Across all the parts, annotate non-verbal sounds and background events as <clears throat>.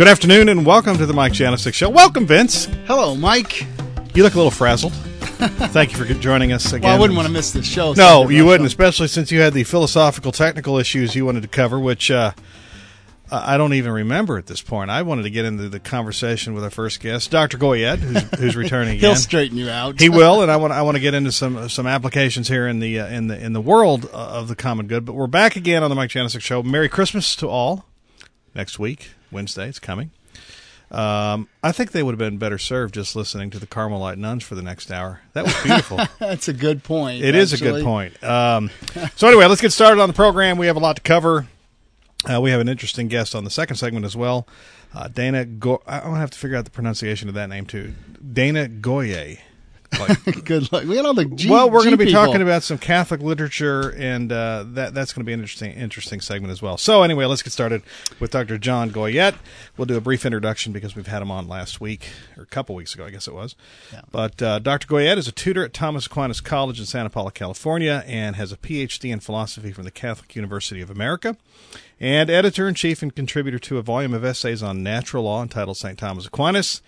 Good afternoon and welcome to the Mike Janisik Show. Welcome, Vince. Hello, Mike. You look a little frazzled. <laughs> Thank you for joining us again. Well, I wouldn't want to miss this show. No, you wouldn't, especially since you had the philosophical, technical issues you wanted to cover, which uh, I don't even remember at this point. I wanted to get into the conversation with our first guest, Dr. Goyette, who's, who's returning <laughs> again. He'll straighten you out. he <laughs> will, and I want I want to get into some some applications here in the uh, in the in the world of the common good. But we're back again on the Mike Janisik Show. Merry Christmas to all. Next week, Wednesday, it's coming. Um, I think they would have been better served just listening to the Carmelite nuns for the next hour. That was beautiful. <laughs> That's a good point. It actually. is a good point. Um, so anyway, let's get started on the program. We have a lot to cover. Uh, we have an interesting guest on the second segment as well. Uh, Dana, Go- I'm gonna have to figure out the pronunciation of that name too. Dana Goye. Like, <laughs> good luck. We got all the G- well, we're going to be people. talking about some Catholic literature, and uh, that that's going to be an interesting interesting segment as well. So anyway, let's get started with Dr. John Goyette. We'll do a brief introduction because we've had him on last week or a couple weeks ago, I guess it was. Yeah. But uh, Dr. Goyette is a tutor at Thomas Aquinas College in Santa Paula, California, and has a PhD in philosophy from the Catholic University of America, and editor in chief and contributor to a volume of essays on natural law entitled St. Thomas Aquinas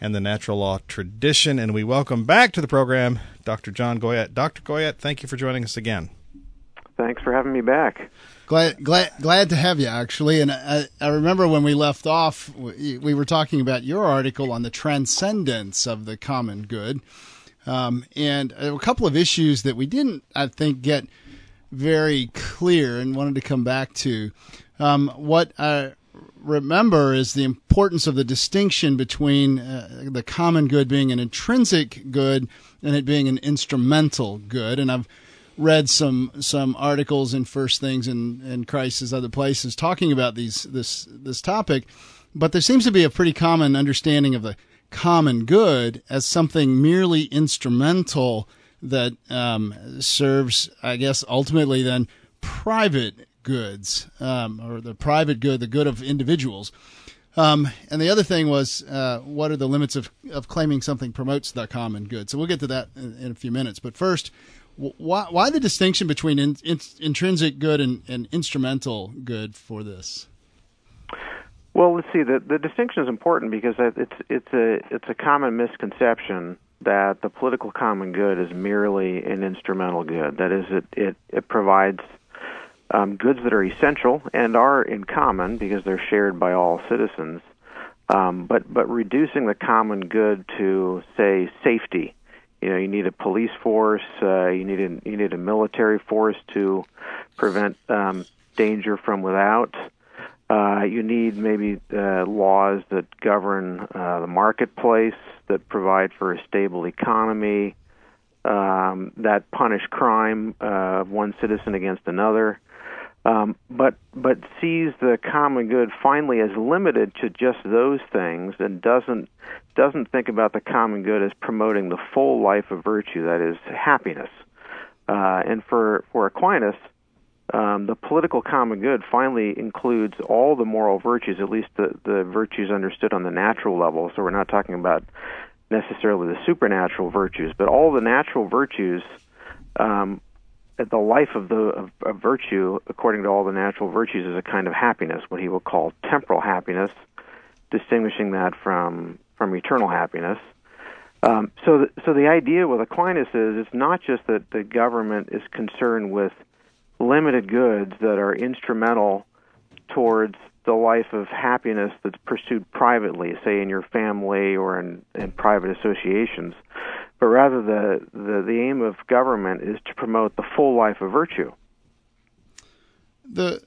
and the natural law tradition. And we welcome back to the program Dr. John Goyette. Dr. Goyette, thank you for joining us again. Thanks for having me back. Glad, glad, glad to have you actually. And I, I remember when we left off, we, we were talking about your article on the transcendence of the common good, um, and a couple of issues that we didn't, I think, get very clear, and wanted to come back to. Um, what I remember is the importance of the distinction between uh, the common good being an intrinsic good and it being an instrumental good, and I've read some some articles in First Things and and Crisis other places talking about these this this topic, but there seems to be a pretty common understanding of the common good as something merely instrumental that um, serves, I guess, ultimately then private goods um, or the private good, the good of individuals. Um, and the other thing was, uh, what are the limits of, of claiming something promotes the common good? So we'll get to that in, in a few minutes. But first, why, why the distinction between in, in, intrinsic good and, and, instrumental good for this? Well, let's see. The the distinction is important because it's it's a it's a common misconception that the political common good is merely an instrumental good. That is, it it, it provides um, goods that are essential and are in common because they're shared by all citizens. Um, but but reducing the common good to say safety. You know you need a police force uh, you need a you need a military force to prevent um, danger from without. Uh, you need maybe uh, laws that govern uh, the marketplace that provide for a stable economy. Um, that punish crime uh, of one citizen against another um, but but sees the common good finally as limited to just those things and doesn't doesn't think about the common good as promoting the full life of virtue that is happiness. Uh, and for for Aquinas um, the political common good finally includes all the moral virtues at least the the virtues understood on the natural level. So we're not talking about necessarily the supernatural virtues but all the natural virtues um, the life of the of, of, virtue, according to all the natural virtues, is a kind of happiness, what he will call temporal happiness, distinguishing that from from eternal happiness. Um, so, the, so the idea with Aquinas is it's not just that the government is concerned with limited goods that are instrumental towards the life of happiness that's pursued privately, say in your family or in, in private associations, but rather the, the, the aim of government is to promote the full life of virtue. The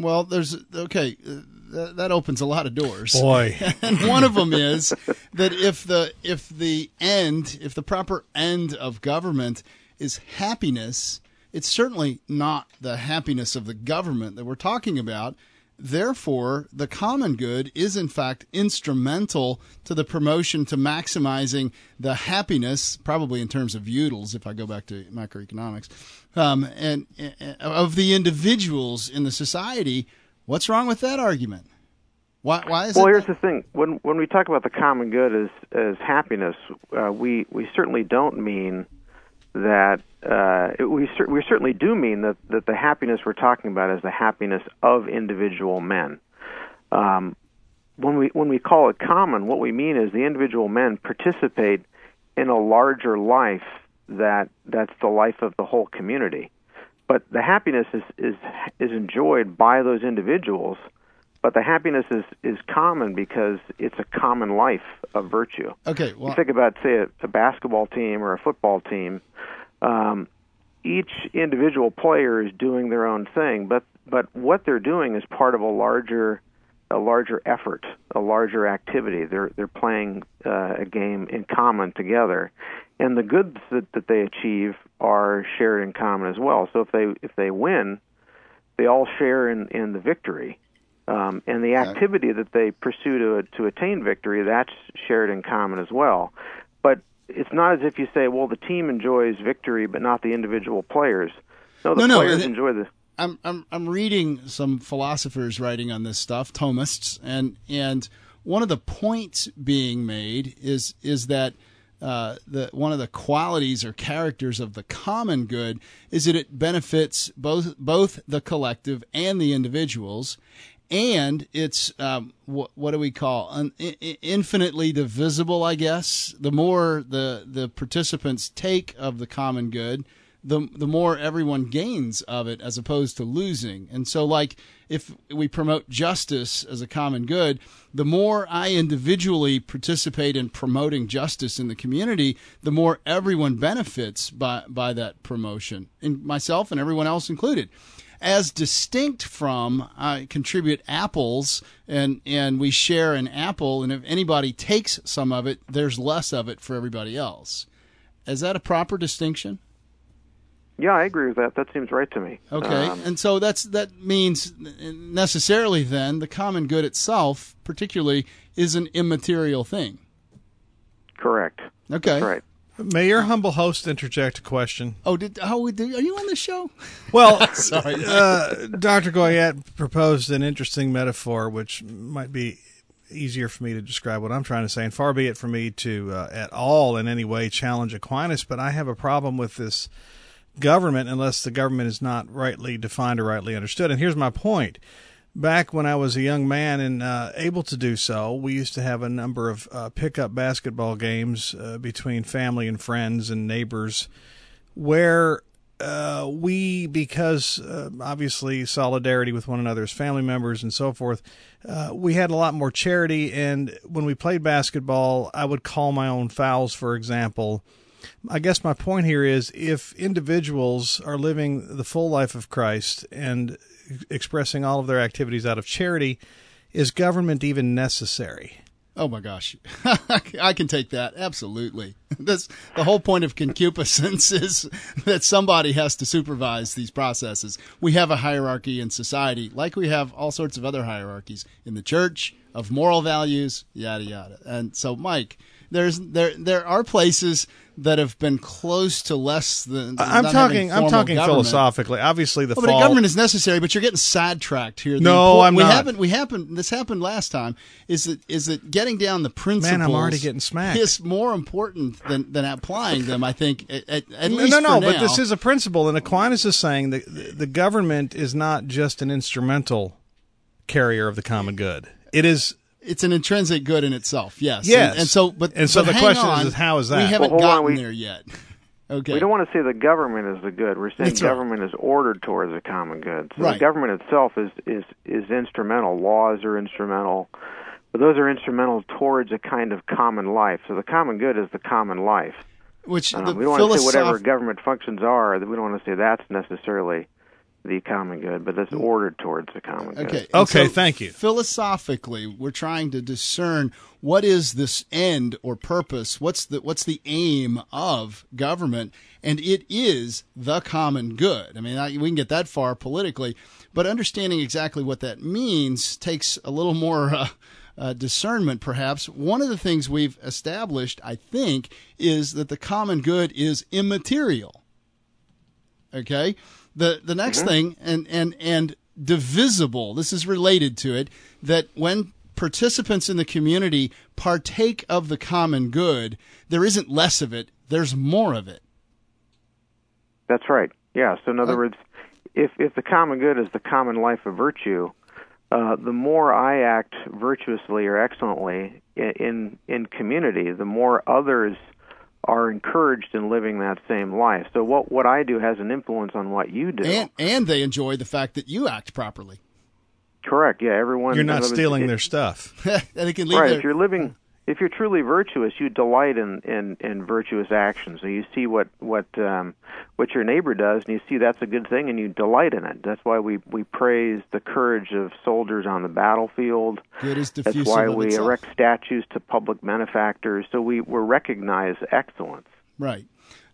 well, there's okay. Uh, that, that opens a lot of doors. Boy, <laughs> and one of them is that if the if the end, if the proper end of government is happiness, it's certainly not the happiness of the government that we're talking about. Therefore, the common good is in fact instrumental to the promotion to maximizing the happiness, probably in terms of utils, if I go back to macroeconomics, um, and, and of the individuals in the society. What's wrong with that argument? Why, why is well, it here's the thing: when when we talk about the common good as as happiness, uh, we we certainly don't mean that uh, we we certainly do mean that that the happiness we're talking about is the happiness of individual men. Um, when we when we call it common, what we mean is the individual men participate in a larger life that that's the life of the whole community. But the happiness is is is enjoyed by those individuals, but the happiness is is common because it's a common life of virtue. Okay, well, you think about say a, a basketball team or a football team. Um, each individual player is doing their own thing, but but what they're doing is part of a larger a larger effort, a larger activity. They're they're playing uh, a game in common together, and the goods that, that they achieve are shared in common as well. So if they if they win, they all share in in the victory, um, and the activity that they pursue to to attain victory that's shared in common as well. But it's not as if you say, well, the team enjoys victory, but not the individual players. No, the no, players no, enjoy the I'm I'm I'm reading some philosophers writing on this stuff, Thomists, and and one of the points being made is is that uh, the one of the qualities or characters of the common good is that it benefits both both the collective and the individuals, and it's um, what, what do we call Un, infinitely divisible? I guess the more the the participants take of the common good, the the more everyone gains of it as opposed to losing. And so like if we promote justice as a common good, the more I individually participate in promoting justice in the community, the more everyone benefits by by that promotion, and myself and everyone else included. As distinct from I contribute apples and and we share an apple, and if anybody takes some of it, there's less of it for everybody else. Is that a proper distinction? Yeah, I agree with that. That seems right to me. Okay, um, and so that's that means necessarily then the common good itself, particularly, is an immaterial thing. Correct. Okay. That's right. May your humble host interject a question? Oh, did oh, did, are you on the show? <laughs> Well, <laughs> sorry, uh, Doctor Goyette proposed an interesting metaphor, which might be easier for me to describe what I'm trying to say, and far be it for me to uh, at all in any way challenge Aquinas, but I have a problem with this government unless the government is not rightly defined or rightly understood. And here's my point. Back when I was a young man and uh, able to do so, we used to have a number of uh, pickup basketball games uh, between family and friends and neighbors where uh, we, because uh, obviously solidarity with one another as family members and so forth, uh, we had a lot more charity. And when we played basketball, I would call my own fouls, for example, I guess my point here is if individuals are living the full life of Christ and expressing all of their activities out of charity, is government even necessary? Oh my gosh, <laughs> I can take that absolutely. <laughs> That's the whole point of concupiscence <laughs> is that somebody has to supervise these processes. We have a hierarchy in society, like we have all sorts of other hierarchies in the church of moral values, yada yada. And so, Mike, there's there there are places that have been close to less than. I'm talking. I'm talking government. philosophically. Obviously, the oh, well, fall. But government is necessary, but you're getting sidetracked here. The no, I'm we not. Haven't, we happened. This happened last time. Is that is that getting down the principles? Man, I'm already getting smacked. Is more important than than applying them. I think at, at, no, least no, no. but this is a principle, and Aquinas is saying that the government is not just an instrumental carrier of the common good. It is it's an intrinsic good in itself. Yes. Yes. And, and so, but and so but the question on, is, how is that? We haven't well, gotten on, we, there yet. <laughs> Okay. We don't want to say the government is the good. We're saying That's government right. is ordered towards the common good. So right. the government itself is, is is instrumental. Laws are instrumental, but those are instrumental towards a kind of common life. So the common good is the common life. Which um, the we don't want to say whatever government functions are. We don't want to say that's necessarily the common good, but it's ordered towards the common good. Okay. Okay, so thank you. Philosophically, we're trying to discern what is this end or purpose. What's the what's the aim of government? And it is the common good. I mean, I, we can get that far politically, but understanding exactly what that means takes a little more. Uh, uh, discernment, perhaps. One of the things we've established, I think, is that the common good is immaterial. Okay, the the next Mm-hmm. thing, and and and divisible. This is related to it. That when participants in the community partake of the common good, there isn't less of it. There's more of it. That's right. Yeah. So in other Uh, words, if if the common good is the common life of virtue, uh, the more I act virtuously or excellently in in community, the more others are encouraged in living that same life. So what what I do has an influence on what you do, and and they enjoy the fact that you act properly. Correct. Yeah, everyone. You're not stealing their stuff. <laughs> they can leave right. Their... If you're living if you're truly virtuous, you delight in, in, in virtuous actions. So you see what what um, what your neighbor does, and you see that's a good thing, and you delight in it. That's why we, we praise the courage of soldiers on the battlefield. Good is That's why we itself. erect statues to public benefactors. So we we recognize excellence. Right.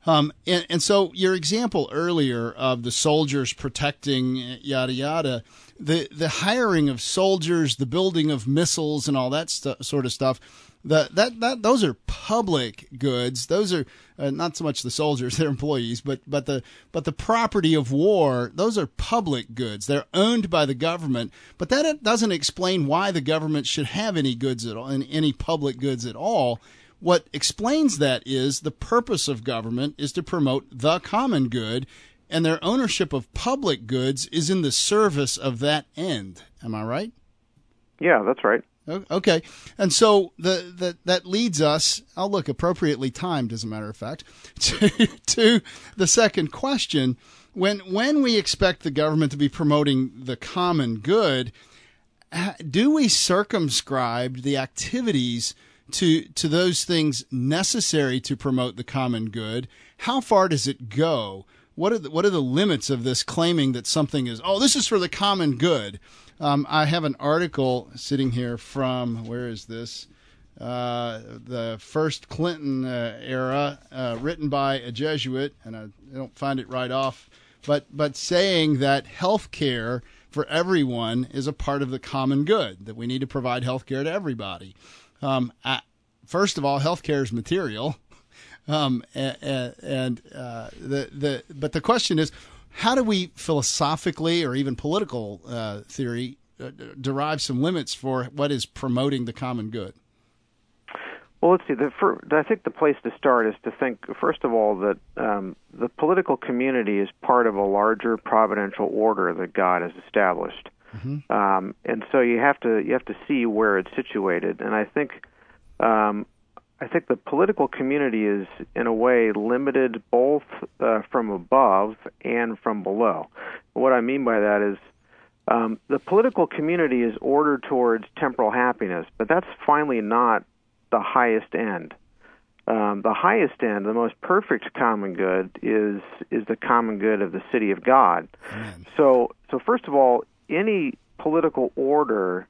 Um, and, and so your example earlier of the soldiers protecting yada yada, the the hiring of soldiers, the building of missiles, and all that stu- sort of stuff the, that that those are public goods. Those are uh, not so much the soldiers; <laughs> they're employees, but but the but the property of war. Those are public goods. They're owned by the government, but that doesn't explain why the government should have any goods at all, any public goods at all. What explains that is the purpose of government is to promote the common good, and their ownership of public goods is in the service of that end. Am I right? Yeah, that's right. Okay, and so the, the that leads us. I'll look appropriately timed, as a matter of fact, <laughs> to, to the second question. When when we expect the government to be promoting the common good, uh, do we circumscribe the activities to to those things necessary to promote the common good? How far does it go? What are the, what are the limits of this claiming that something is oh this is for the common good? Um, I have an article sitting here from where is this? Uh, the first Clinton uh, era, uh, written by a Jesuit, and I, I, don't find it right off, but but saying that health care for everyone is a part of the common good, that we need to provide health care to everybody. Um, I, first of all, health care is material. <laughs> Um, and, and uh, the the but the question is, how do we philosophically or even political uh, theory uh, derive some limits for what is promoting the common good? Well, let's see. The, I think the place to start is to think, first of all, that um, the political community is part of a larger providential order that God has established, mm-hmm. um, and so you have to you have to see where it's situated. And I think um, I think the political community is, in a way, limited both uh, from above and from below. What I mean by that is um, the political community is ordered towards temporal happiness, but that's finally not the highest end. Um, the highest end, the most perfect common good, is is the common good of the city of God. Amen. So, so first of all, any political order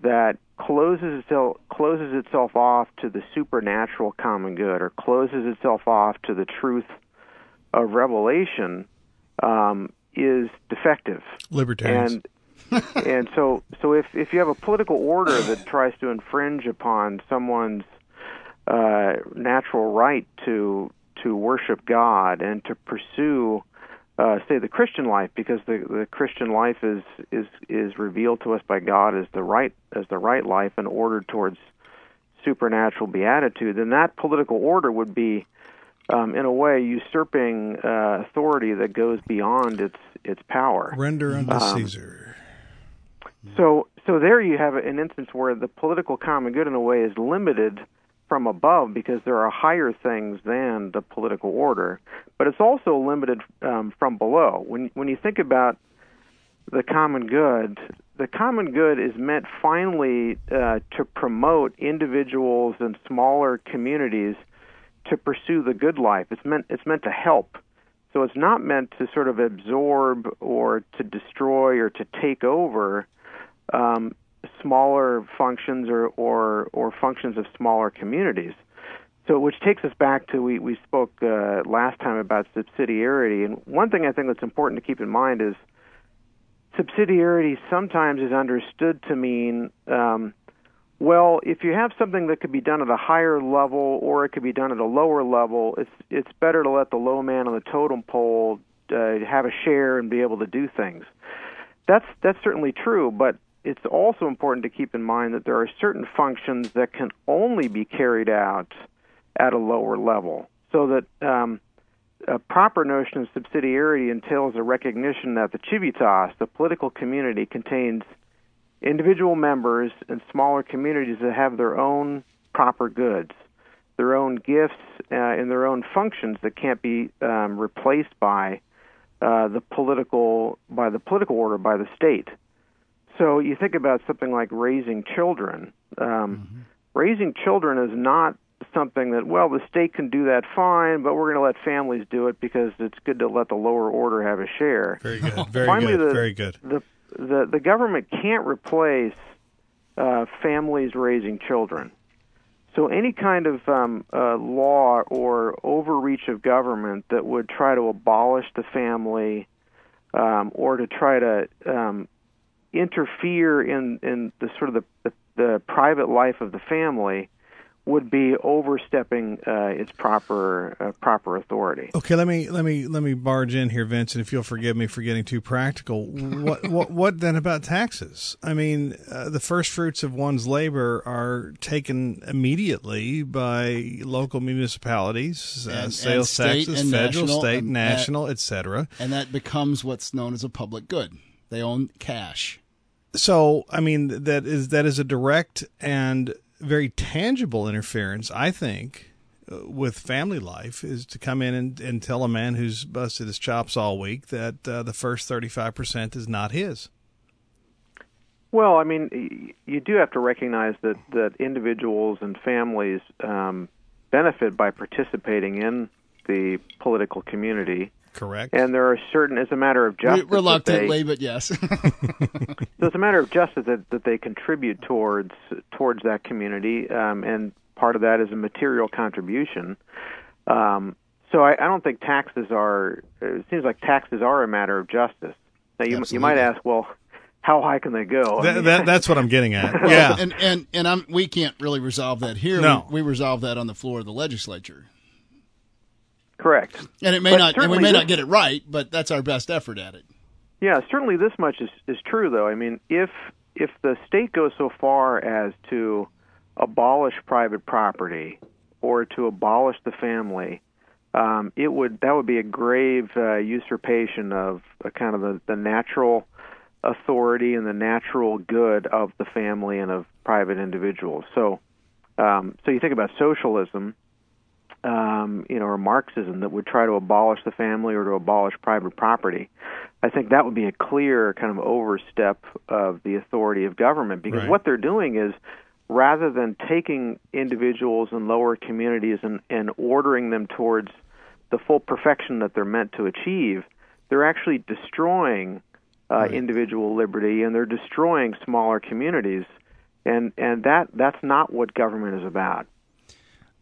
that closes itself closes itself off to the supernatural common good or closes itself off to the truth of revelation um, is defective. Libertarians. And and so so if if you have a political order that tries to infringe upon someone's uh, natural right to to worship God and to pursue uh, say the Christian life because the the Christian life is is is revealed to us by God as the right as the right life and ordered towards supernatural beatitude, then that political order would be, um, in a way, usurping uh, authority that goes beyond its its power. Render unto um, Caesar. So so there you have an instance where the political common good, in a way, is limited from above because there are higher things than the political order, but it's also limited um, from below. When when you think about the common good, the common good is meant finally uh, to promote individuals and smaller communities to pursue the good life. It's meant it's meant to help. So it's not meant to sort of absorb or to destroy or to take over. Um, smaller functions or, or, or functions of smaller communities. So, which takes us back to we we spoke uh, last time about subsidiarity, and one thing I think that's important to keep in mind is subsidiarity sometimes is understood to mean, um, well, if you have something that could be done at a higher level or it could be done at a lower level, it's it's better to let the low man on the totem pole uh, have a share and be able to do things. That's that's certainly true, but it's also important to keep in mind that there are certain functions that can only be carried out at a lower level. So that um, a proper notion of subsidiarity entails a recognition that the civitas, the political community, contains individual members and smaller communities that have their own proper goods, their own gifts, uh, and their own functions that can't be um, replaced by uh, the political by the political order by the state. So you think about something like raising children. Um, mm-hmm. Raising children is not something that well the state can do that fine, but we're going to let families do it because it's good to let the lower order have a share. Very good. <laughs> Very Finally, good. The, Very good. The the the government can't replace uh, families raising children. So any kind of um, uh, law or overreach of government that would try to abolish the family um, or to try to um, interfere in in the sort of the, the, the private life of the family would be overstepping uh, its proper uh, proper authority. Okay, let me let me let me barge in here, Vincent. If you'll forgive me for getting too practical, what <laughs> what what then about taxes? I mean, uh, the first fruits of one's labor are taken immediately by local municipalities, uh, and, sales and taxes, federal, national, state, national, etc. And that becomes what's known as a public good. They own cash. So, I mean, that is that is a direct and very tangible interference, I think, uh, with family life is to come in and, and tell a man who's busted his chops all week that uh, the first 35% is not his. Well, I mean, you do have to recognize that, that individuals and families um, benefit by participating in the political community. Correct. And there are certain, as a matter of justice, reluctantly, they, but yes. <laughs> so it's a matter of justice that, that they contribute towards towards that community, um, and part of that is a material contribution. Um, so I, I don't think taxes are. It seems like taxes are a matter of justice. Now you you might ask, well, how high can they go? That, that, that's what I'm getting at. <laughs> yeah, and and and I'm, we can't really resolve that here. No. We, we resolve that on the floor of the legislature. Correct. And it may but not, and we may this, not get it right, but that's our best effort at it. Yeah, certainly this much is is true, though. I mean, if if the state goes so far as to abolish private property or to abolish the family, um, it would that would be a grave uh, usurpation of a kind of the, the natural authority and the natural good of the family and of private individuals. So, um, so you think about socialism um, you know, or Marxism that would try to abolish the family or to abolish private property. I think that would be a clear kind of overstep of the authority of government because right. what they're doing is rather than taking individuals and lower communities and, and ordering them towards the full perfection that they're meant to achieve, they're actually destroying uh, right. individual liberty and they're destroying smaller communities. And and that that's not what government is about.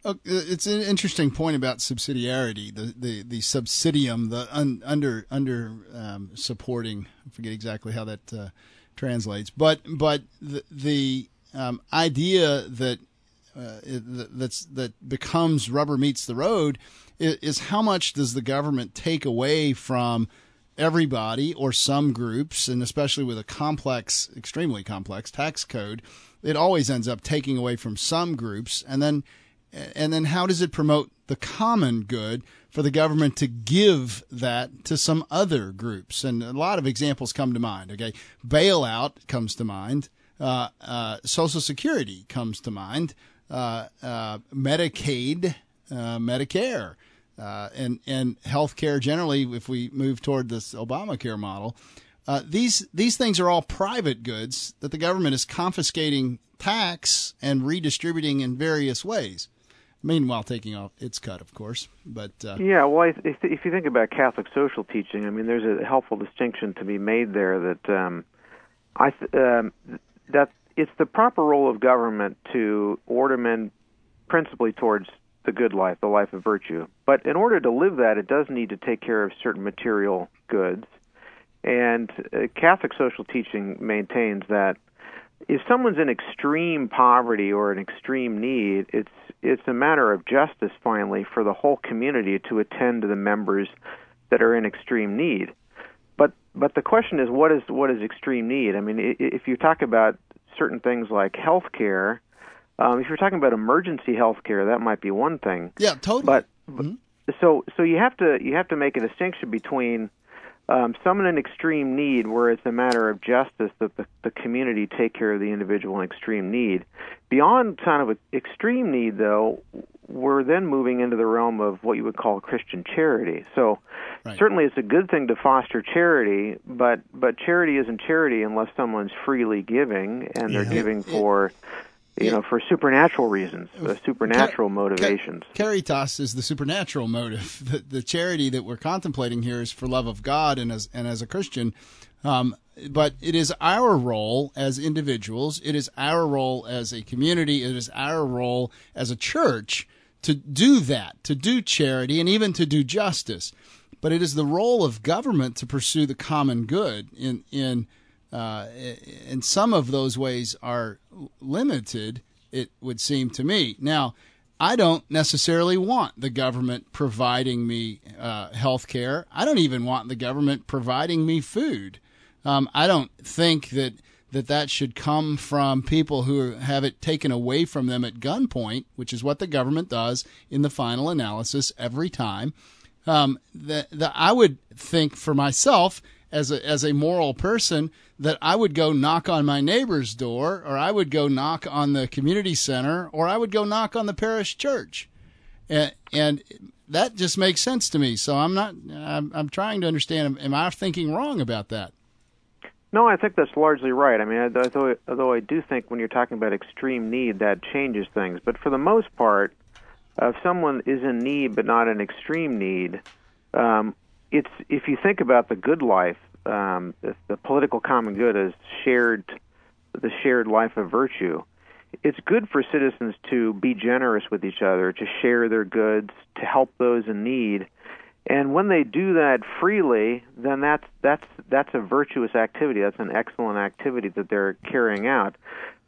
It's an interesting point about subsidiarity, the the, the subsidium, the un, under under um, supporting. I forget exactly how that uh, translates, but but the, the um, idea that uh, that's that becomes rubber meets the road is, is how much does the government take away from everybody or some groups, and especially with a complex, extremely complex tax code, it always ends up taking away from some groups, and then and then how does it promote the common good for the government to give that to some other groups? And a lot of examples come to mind. Okay, bailout comes to mind. Uh, uh, Social Security comes to mind. Uh, uh Medicaid, uh, Medicare, uh, and and healthcare generally. If we move toward this Obamacare model, these these things are all private goods that the government is confiscating tax and redistributing in various ways. Meanwhile, taking off its cut, of course. But uh, yeah, well, if, if you think about Catholic social teaching, I mean, there's a helpful distinction to be made there that um, I th- um, that it's the proper role of government to order men principally towards the good life, the life of virtue. But in order to live that, it does need to take care of certain material goods. And uh, Catholic social teaching maintains that if someone's in extreme poverty or an extreme need, it's it's a matter of justice finally for the whole community to attend to the members that are in extreme need. But but the question is what is what is extreme need? I mean, if you talk about certain things like health care, um, if you're talking about emergency health care, that might be one thing. Yeah, totally. But mm-hmm. so so you have to you have to make a distinction between Um, some in an extreme need, where it's a matter of justice that the, the community take care of the individual in extreme need. Beyond kind of extreme need, though, we're then moving into the realm of what you would call Christian charity. So right. certainly it's a good thing to foster charity, but but charity isn't charity unless someone's freely giving and they're giving for you know, for supernatural reasons, uh, supernatural motivations. Caritas is the supernatural motive. <laughs> The, the, charity that we're contemplating here is for love of God and as and as a Christian. Um, but it is our role as individuals. It is our role as a community. It is our role as a church to do that, to do charity, and even to do justice. But it is the role of government to pursue the common good in in uh, and some of those ways are limited, it would seem to me. Now, I don't necessarily want the government providing me uh, health care. I don't even want the government providing me food. Um, I don't think that, that that should come from people who have it taken away from them at gunpoint, which is what the government does in the final analysis every time. Um, the, the, I would think for myself as a, as a moral person that I would go knock on my neighbor's door, or I would go knock on the community center, or I would go knock on the parish church, and, and that just makes sense to me. So I'm not. I'm, I'm trying to understand. Am I thinking wrong about that? No, I think that's largely right. I mean, although, although I do think when you're talking about extreme need, that changes things. But for the most part, if someone is in need but not in extreme need, um, it's if you think about the good life, um, the, the political common good is shared, the shared life of virtue. It's good for citizens to be generous with each other, to share their goods, to help those in need. And when they do that freely, then that's that's that's a virtuous activity. That's an excellent activity that they're carrying out.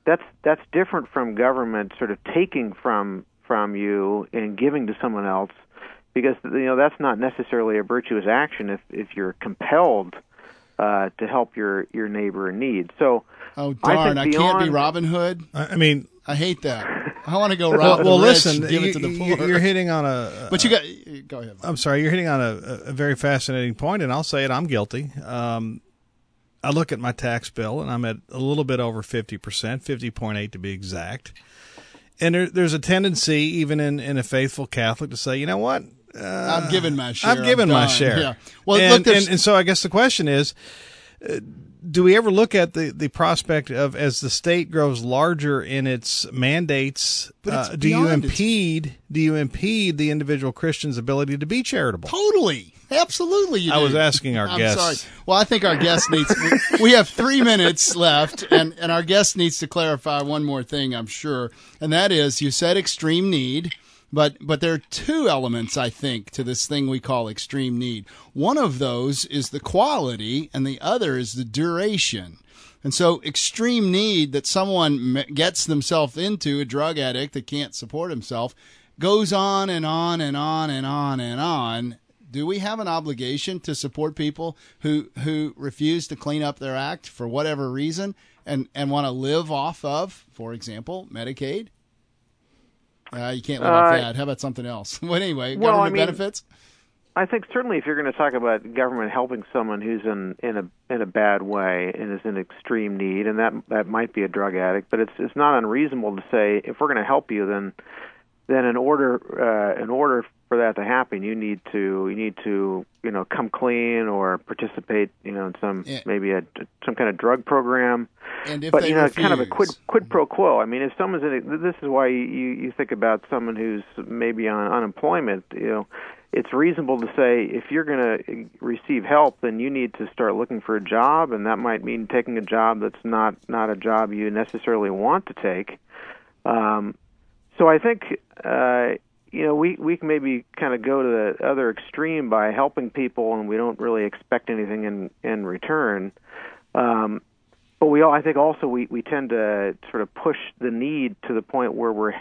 That's that's different from government sort of taking from from you and giving to someone else because you know that's not necessarily a virtuous action if if you're compelled uh, to help your your neighbor in need. So, oh darn, I, I can't be Robin Hood. I mean, I hate that. <laughs> I want to go rob. well, listen, give you, it to the poor. You're hitting on a. <laughs> But you got. Go ahead. I'm sorry. You're hitting on a, a very fascinating point, and I'll say it. I'm guilty. Um, I look at my tax bill, and I'm at a little bit over fifty percent, fifty point eight to be exact. And there, there's a tendency, even in, in a faithful Catholic, to say, you know what, uh, I've given my share. I've given my share. Yeah. Well, and, look, and, and, so I guess the question is, uh, do we ever look at the, the prospect of as the state grows larger in its mandates? It's Uh, do you impede? Do you impede the individual Christian's ability to be charitable? Totally, absolutely. I was asking our. Sorry. Well, I think our guest needs. we have three minutes left, and and our guest needs to clarify one more thing. I'm sure, and that is, you said extreme need. But but there are two elements I think to this thing we call extreme need. One of those is the quality, and the other is the duration. And so, extreme need that someone gets themselves into, a drug addict that can't support himself, goes on and on and on and on and on. Do we have an obligation to support people who who refuse to clean up their act for whatever reason and and want to live off of, for example, Medicaid? Uh, you can't live uh, off that. How about something else? <laughs> well, anyway, well, government I mean, benefits. I think certainly if you're going to talk about government helping someone who's in in a in a bad way and is in extreme need, and that that might be a drug addict, but it's it's not unreasonable to say if we're going to help you, then then in order uh, in order for that to happen, you need to you need to you know come clean or participate you know in some yeah. maybe a some kind of drug program. And if but you know, refuse. kind of a quid quid pro quo. I mean, if someone's in, a, this is why you you think about someone who's maybe on unemployment. You know, it's reasonable to say if you're going to receive help, then you need to start looking for a job, and that might mean taking a job that's not not a job you necessarily want to take. Um, so I think uh, you know we we can maybe kind of go to the other extreme by helping people, and we don't really expect anything in in return. Um, but we all, I think also we, we tend to sort of push the need to the point where we're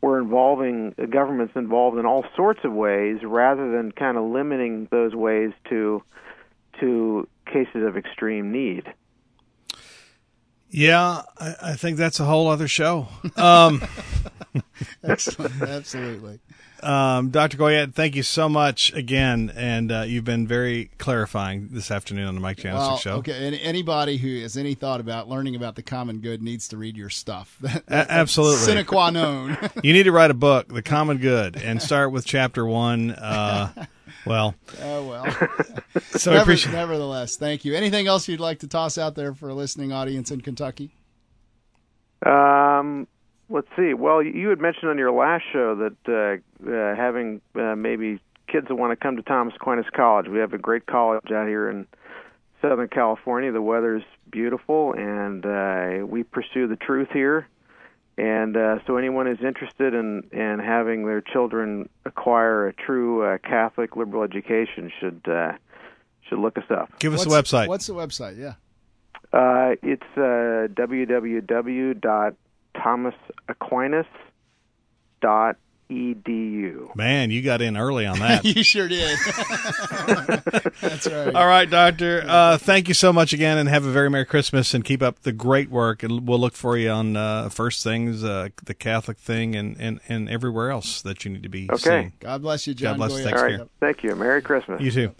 we're involving government's involved in all sorts of ways rather than kind of limiting those ways to to cases of extreme need. Yeah, I, I think that's a whole other show. Um, <laughs> Excellent. Absolutely. Um, Dr. Goyette, thank you so much again, and uh, you've been very clarifying this afternoon on the Mike Janicek Well, Show. okay. And anybody who has any thought about learning about the common good needs to read your stuff. <laughs> That, A- absolutely. sine qua non. <laughs> You need to write a book, The Common Good, and start with chapter one. Uh, <laughs> well, oh well. so I Never- appreciate. nevertheless, thank you. Anything else you'd like to toss out there for a listening audience in Kentucky? Um, let's see. Well, you had mentioned on your last show that uh, uh, having uh, maybe kids that want to come to Thomas Aquinas College. We have a great college out here in Southern California. The weather's beautiful, and uh, we pursue the truth here. And uh, so, anyone who's interested in in having their children acquire a true uh, Catholic liberal education should uh, should look us up. Give us What's- a website. What's the website? Yeah. Uh, it's uh, www.thomasaquinas.edu. Man, you got in early on that. <laughs> you sure did. <laughs> That's right. All right, Doctor. Uh, thank you so much again, and have a very Merry Christmas, and keep up the great work. And we'll look for you on uh, First Things, uh, the Catholic thing, and, and, and everywhere else that you need to be Okay. seeing. God bless you, John. God bless. Goyette. Thanks, Thanks, right. Thank you. Merry Christmas. You too.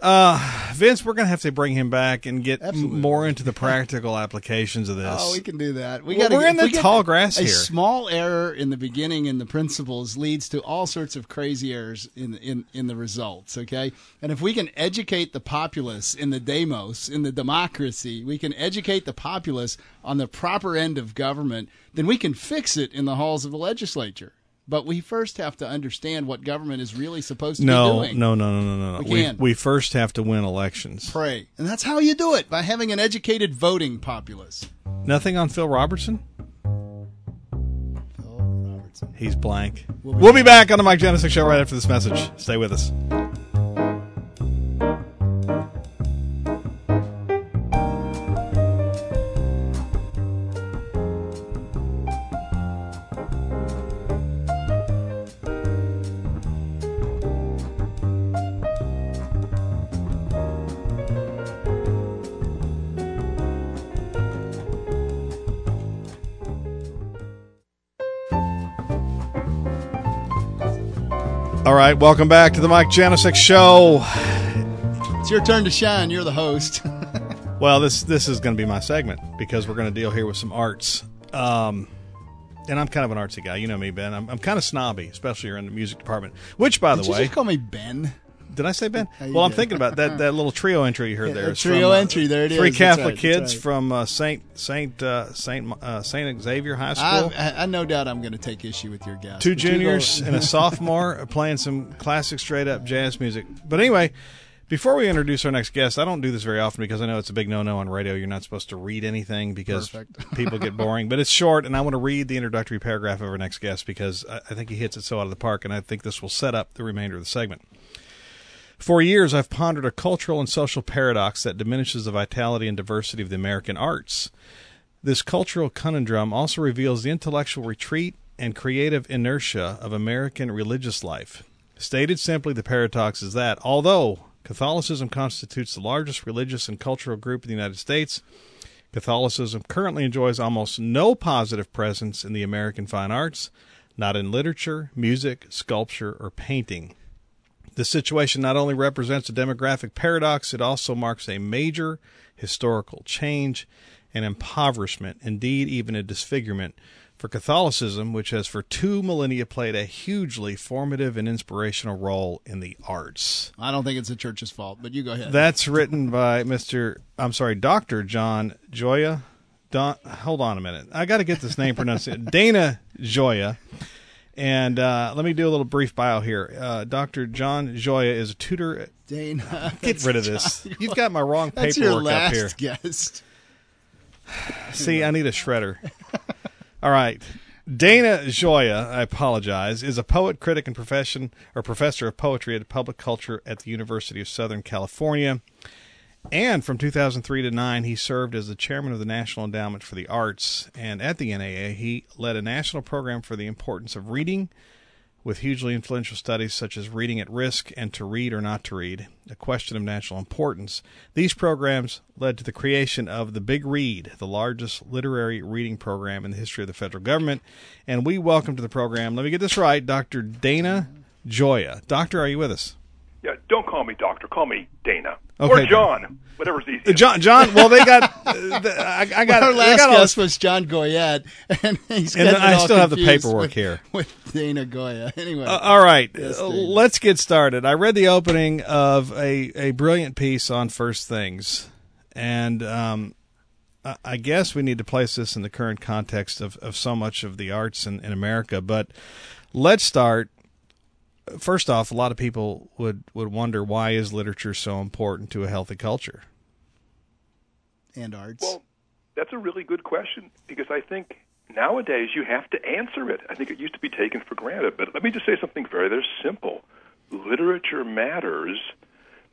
Uh, Vince, we're going to have to bring him back and get Absolutely. more into the <laughs> practical applications of this. Oh, we can do that. We Well, got. we're in the tall grass a here. small error in the beginning in the principles leads to all sorts of crazy errors in in in the results. Okay, and if we can educate the populace in the demos in the democracy, we can educate the populace on the proper end of government. Then we can fix it in the halls of the legislature. But we first have to understand what government is really supposed to no, be doing. no, no, no, no, no. We We, we first have to win elections. Pray, and that's how you do it by having an educated voting populace. Nothing on Phil Robertson? Phil Robertson. He's blank. We'll be We'll be back on the Mike Janisik Show right after this message. Stay with us. All right, welcome back to the Mike Janisek Show. It's your turn to shine. You're the host. <laughs> Well, this this is going to be my segment because we're going to deal here with some arts. Um, and I'm kind of an artsy guy. You know me, Ben. I'm, I'm kind of snobby, especially in the music department. Which, by Did the way, just call me Ben? Did I say Ben? <laughs> Well, I'm did. thinking about that that little trio entry you heard Yeah, there. trio from, uh, entry, there it Three Catholic right, kids right. from uh, Saint Saint uh, Saint uh, Saint Xavier High School. I, I no doubt I'm going to take issue with your guess. Two but you go- juniors and a <laughs> sophomore playing some classic straight up jazz music. But anyway, before we introduce our next guest, I don't do this very often because I know it's a big no no on radio. You're not supposed to read anything because <laughs> people get boring. But it's short, and I want to read the introductory paragraph of our next guest because I, I think he hits it so out of the park, and I think this will set up the remainder of the segment. For years, I've pondered a cultural and social paradox that diminishes the vitality and diversity of the American arts. This cultural conundrum also reveals the intellectual retreat and creative inertia of American religious life. Stated simply, the paradox is that although Catholicism constitutes the largest religious and cultural group in the United States, Catholicism currently enjoys almost no positive presence in the American fine arts, not in literature, music, sculpture, or painting. This situation not only represents a demographic paradox, it also marks a major historical change and impoverishment, indeed, even a disfigurement for Catholicism, which has for two millennia played a hugely formative and inspirational role in the arts. I don't think it's the church's fault, but you go ahead. That's written by Mr. I'm sorry, Dr. John Gioia. Don, hold on a minute. I got to get this name pronounced. <laughs> Dana Gioia. And uh, let me do a little brief bio here. Uh, Dr. John Gioia is a tutor. Dana, <laughs> Get rid of this. John- You've got my wrong That's your paperwork up here. guest. See, I need a shredder. <laughs> All right. Dana Gioia, I apologize, is a poet, critic, and profession or professor of poetry at public culture at the University of Southern California. And from 2003 to 9, he served as the chairman of the National Endowment for the Arts. And at the NEA, he led a national program for the importance of reading, with hugely influential studies such as Reading at Risk and To Read or Not to Read, a question of national importance. These programs led to the creation of The Big Read, the largest literary reading program in the history of the federal government. And we welcome to the program, let me get this right, Dr. Dana Gioia. Doctor, are you with us? Yeah, don't call me doctor. Call me Dana Okay, or John, whatever's easiest. Uh, John, John. Well, they got. <laughs> Uh, the, I, I got. Our last got all- guest was John Goyette, <laughs> and he's And I still have the paperwork with- here. with Dana Goya. <laughs> Anyway, Uh, all right, Yes, uh, let's get started. I read the opening of a, a brilliant piece on First Things, and um, I- I guess we need to place this in the current context of, of so much of the arts in, in America. But let's start. First off, a lot of people would, would wonder why is literature so important to a healthy culture? and arts. Well, that's a really good question because I think nowadays you have to answer it. I think it used to be taken for granted, but let me just say something very, very simple. Literature matters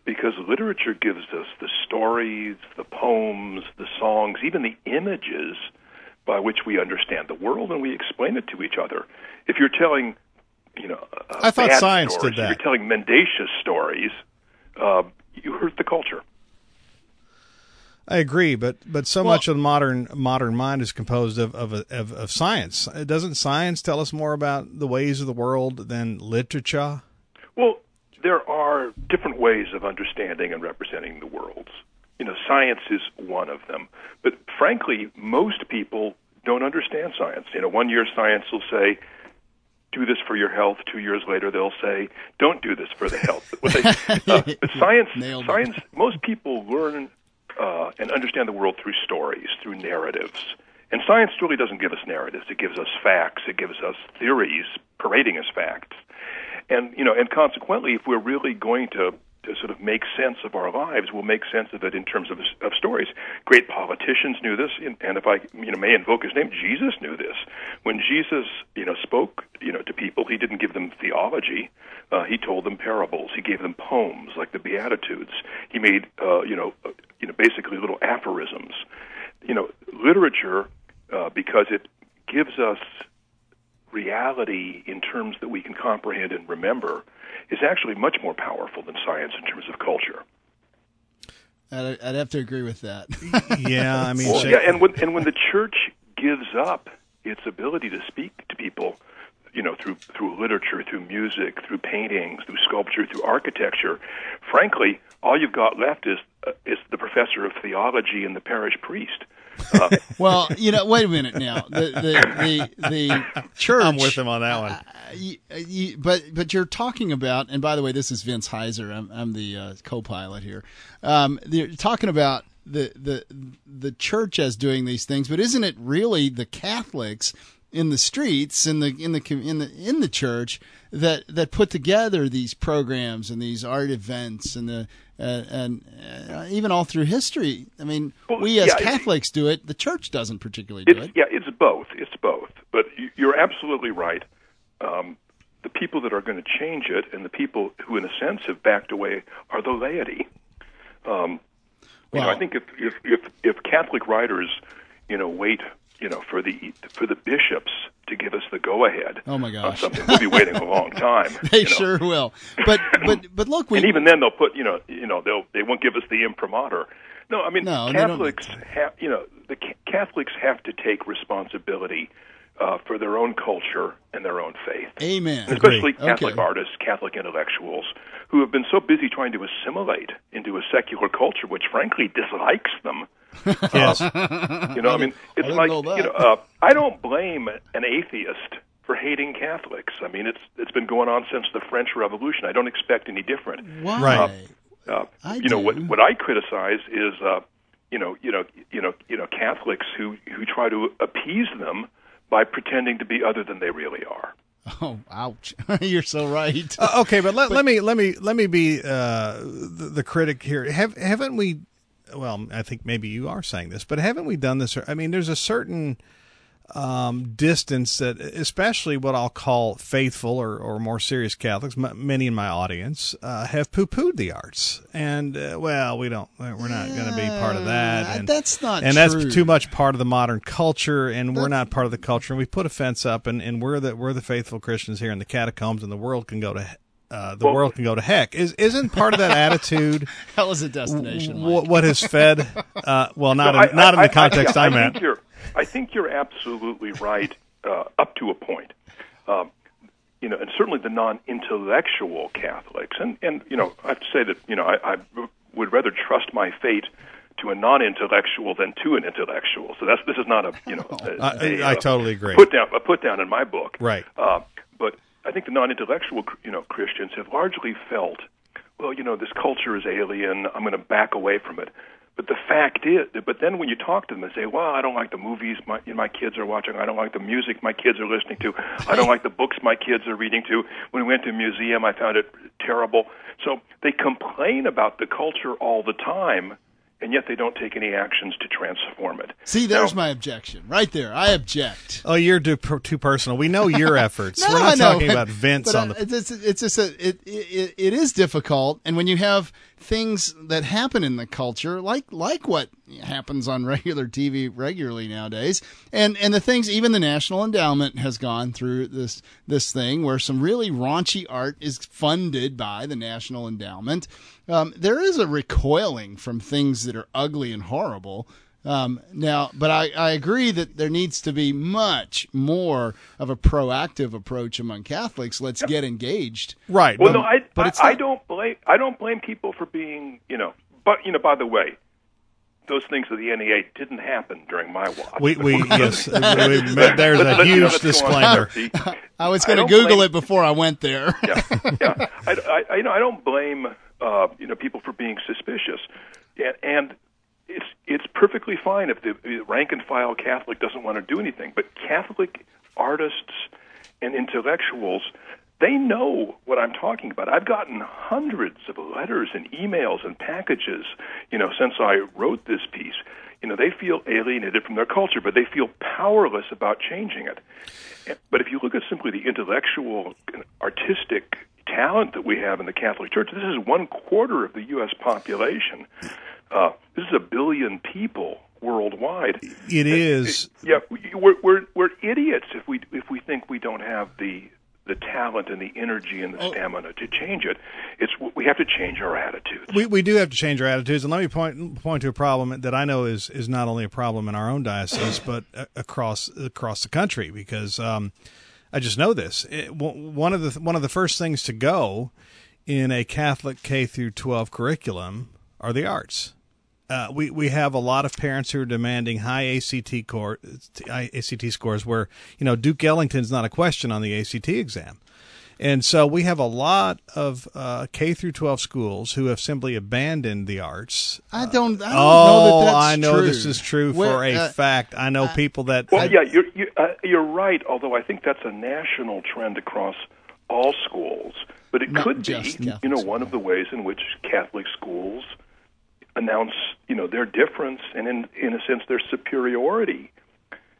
because literature gives us the stories, the poems, the songs, even the images by which we understand the world and we explain it to each other. If you're telling, you know, uh, I thought bad science stories, did that. If you're telling mendacious stories, uh, you hurt the culture. I agree, but but so Well- much of the modern modern mind is composed of of, of of science. Doesn't science tell us more about the ways of the world than literature? Well, there are different ways of understanding and representing the world. You know, science is one of them. But frankly, most people don't understand science. You know, one year science will say, do this for your health. Two years later, they'll say, don't do this for the health. But, they, uh, <laughs> but science, <laughs> Nailed it. science, most people learn uh, and understand the world through stories, through narratives. And science really doesn't give us narratives. It gives us facts. It gives us theories parading as facts. And you know, and consequently, if we're really going to, to sort of make sense of our lives, we'll make sense of it in terms of, of stories. Great politicians knew this, and and if I you know may invoke his name, Jesus knew this. When Jesus you know spoke you know to people, he didn't give them theology. Uh, he told them parables. He gave them poems like the Beatitudes. He made uh, you know uh, you know basically little aphorisms. You know, literature uh, because it gives us reality in terms that we can comprehend and remember is actually much more powerful than science in terms of culture. I'd, I'd have to agree with that. <laughs> Yeah, I mean, Well, yeah, and when and when the church gives up its ability to speak to people, you know, through through literature, through music, through paintings, through sculpture, through architecture, frankly, all you've got left is uh, is the professor of theology and the parish priest. Uh, <laughs> well, you know, wait a minute now. The the the, the <laughs> church. I'm with him on that one. you, you, but but you're talking about, and by the way, this is Vince Heiser. I'm I'm the uh, co-pilot here. Um, you're talking about the the the church as doing these things, but isn't it really the Catholics in the streets in the in the in the in the church that that put together these programs and these art events and the uh, and uh, even all through history. I mean, Well, we as yeah, Catholics do it. The church doesn't particularly do it. yeah, it's both. It's both. But you- you're absolutely right. Um, the people that are going to change it, and the people who, in a sense, have backed away, are the laity. Um, you know, I think if, if if if Catholic writers, you know, wait, you know, for the for the bishops to give us the go ahead Oh, my gosh. something, we'll be waiting a long time. <laughs> They you know. sure will. But but but look, we and even then they'll put you know you know they'll they won't give us the imprimatur. No, I mean No, Catholics have you know the Catholics have to take responsibility uh, for their own culture and their own faith, Amen. especially Catholic Okay. artists, Catholic intellectuals who have been so busy trying to assimilate into a secular culture, which frankly dislikes them. <laughs> yes. You know, I mean, it's didn't like know you know, uh, I don't blame an atheist for hating Catholics. I mean, it's it's been going on since the French Revolution. I don't expect any different. Why? Right. Uh, I you know what do. what I criticize is uh, you know you know you know you know Catholics who who try to appease them by pretending to be other than they really are. Oh, ouch! <laughs> You're so right. Uh, okay, but let, let me let me let me be uh, the, the critic here. Have haven't we? Well, I think maybe you are saying this, but haven't we done this? I mean, there's a certain um, distance that, especially what I'll call faithful or, or more serious Catholics, m- many in my audience, uh, have poo pooed the arts. And, uh, well, we don't, we're not going to be part of that. And, that's not and true. that's too much part of the modern culture, and we're not part of the culture. And we put a fence up, and, and we're the we're the faithful Christians here in the catacombs, and the world can go to uh, the Well- world can go to heck. Is isn't part of that <laughs> attitude Hell is a destination. w- what has fed? Uh, well, not No, in, I- not in the context I, I'm I at. Think you're, I think you're absolutely right uh, up to a point. Um, you know, and certainly the non-intellectual Catholics, and and you know, I have to say that you know, I, I would rather trust my fate to a non-intellectual than to an intellectual. So that's this is not a you know, a, I- a, I totally agree. Put down a put down in my book, Right. Uh, but I think the non-intellectual, you know, Christians have largely felt, well, you know, this culture is alien. I'm going to back away from it. But the fact is, but then when you talk to them, they say, "Well, I don't like the movies my you know, my kids are watching. I don't like the music my kids are listening to. I don't like the books my kids are reading to. When we went to a museum, I found it terrible." So they complain about the culture all the time, and yet they don't take any actions to transform it. See, there's Now- my objection right there. I object. Oh, you're too, too personal. We know your <laughs> efforts. No, We're not I know, talking but- about Vince but, on the. It's, it's, it's just a, it, it it is difficult, and when you have things that happen in the culture, like like what happens on <laughs> regular TV regularly nowadays, and and the things even the National Endowment has gone through this this thing where some really raunchy art is funded by the National Endowment. Um, there is a recoiling from things that are ugly and horrible. Um, now, but I, I agree that there needs to be much more of a proactive approach among Catholics. Let's get engaged. Right. Well, but- no, I, but I, it's I don't blame I don't blame people for being you know. But you know, by the way, those things at the NEA didn't happen during my watch. we, we <laughs> yes, we, we, there's a let's- you know, huge let's go on. disclaimer. See, <laughs> I was going to Google blame- it before I went there. <laughs> yeah, yeah. I, I, you know, I don't blame uh, you know people for being suspicious, and, and it's it's perfectly fine if the the rank and file Catholic doesn't want to do anything. But Catholic artists and intellectuals, they know what I'm talking about. I've gotten hundreds of letters and emails and packages, you know, since I wrote this piece. You know, they feel alienated from their culture, but they feel powerless about changing it. But if you look at simply the intellectual and artistic talent that we have in the Catholic Church, this is one quarter of the U.S. population. Uh, this is a billion people worldwide. It is. Yeah, we- we're, we're we're idiots if we if we think we don't have the the talent and the energy and the Oh. stamina to change it. It's we have to change our attitudes. We, we do have to change our attitudes, and let me point point to a problem that I know is, is not only a problem in our own diocese, but across across the country. Because um, I just know this. It, one of the one of the first things to go in a Catholic K through twelve curriculum are the arts. Uh, we we have a lot of parents who are demanding high ACT core, ACT scores, where you know Duke Ellington's not a question on the ACT exam. And so we have a lot of uh, K through 12 schools who have simply abandoned the arts. I don't. I don't oh, know that that's I know true. this is true Where- for a uh, fact. I know people that. Well, yeah, you're you, uh, you're right. Although I think that's a national trend across all schools, but it Not could be, Catholic you know, schools. one of the ways in which Catholic schools announce, you know, their difference and, in in a sense, their superiority,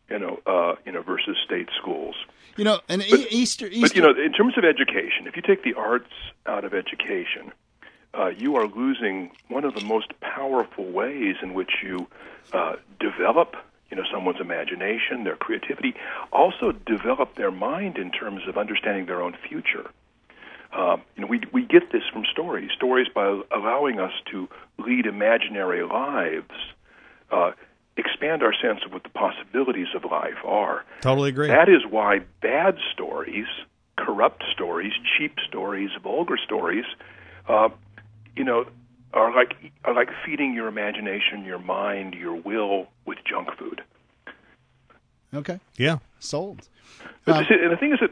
you know, uh, you know, versus state schools. You know, and e- Easter. Easter. But you know, in terms of education, if you take the arts out of education, uh, you are losing one of the most powerful ways in which you uh, develop, you know, someone's imagination, their creativity, also develop their mind in terms of understanding their own future. Uh, you know, we we get this from stories. Stories by allowing us to lead imaginary lives, uh, expand our sense of what the possibilities of life are. totally agree. That is why bad stories, corrupt stories, cheap stories, vulgar stories, uh, you know, are like are like feeding your imagination, your mind, your will with junk food. okay, yeah. sold. But Um, and the thing is that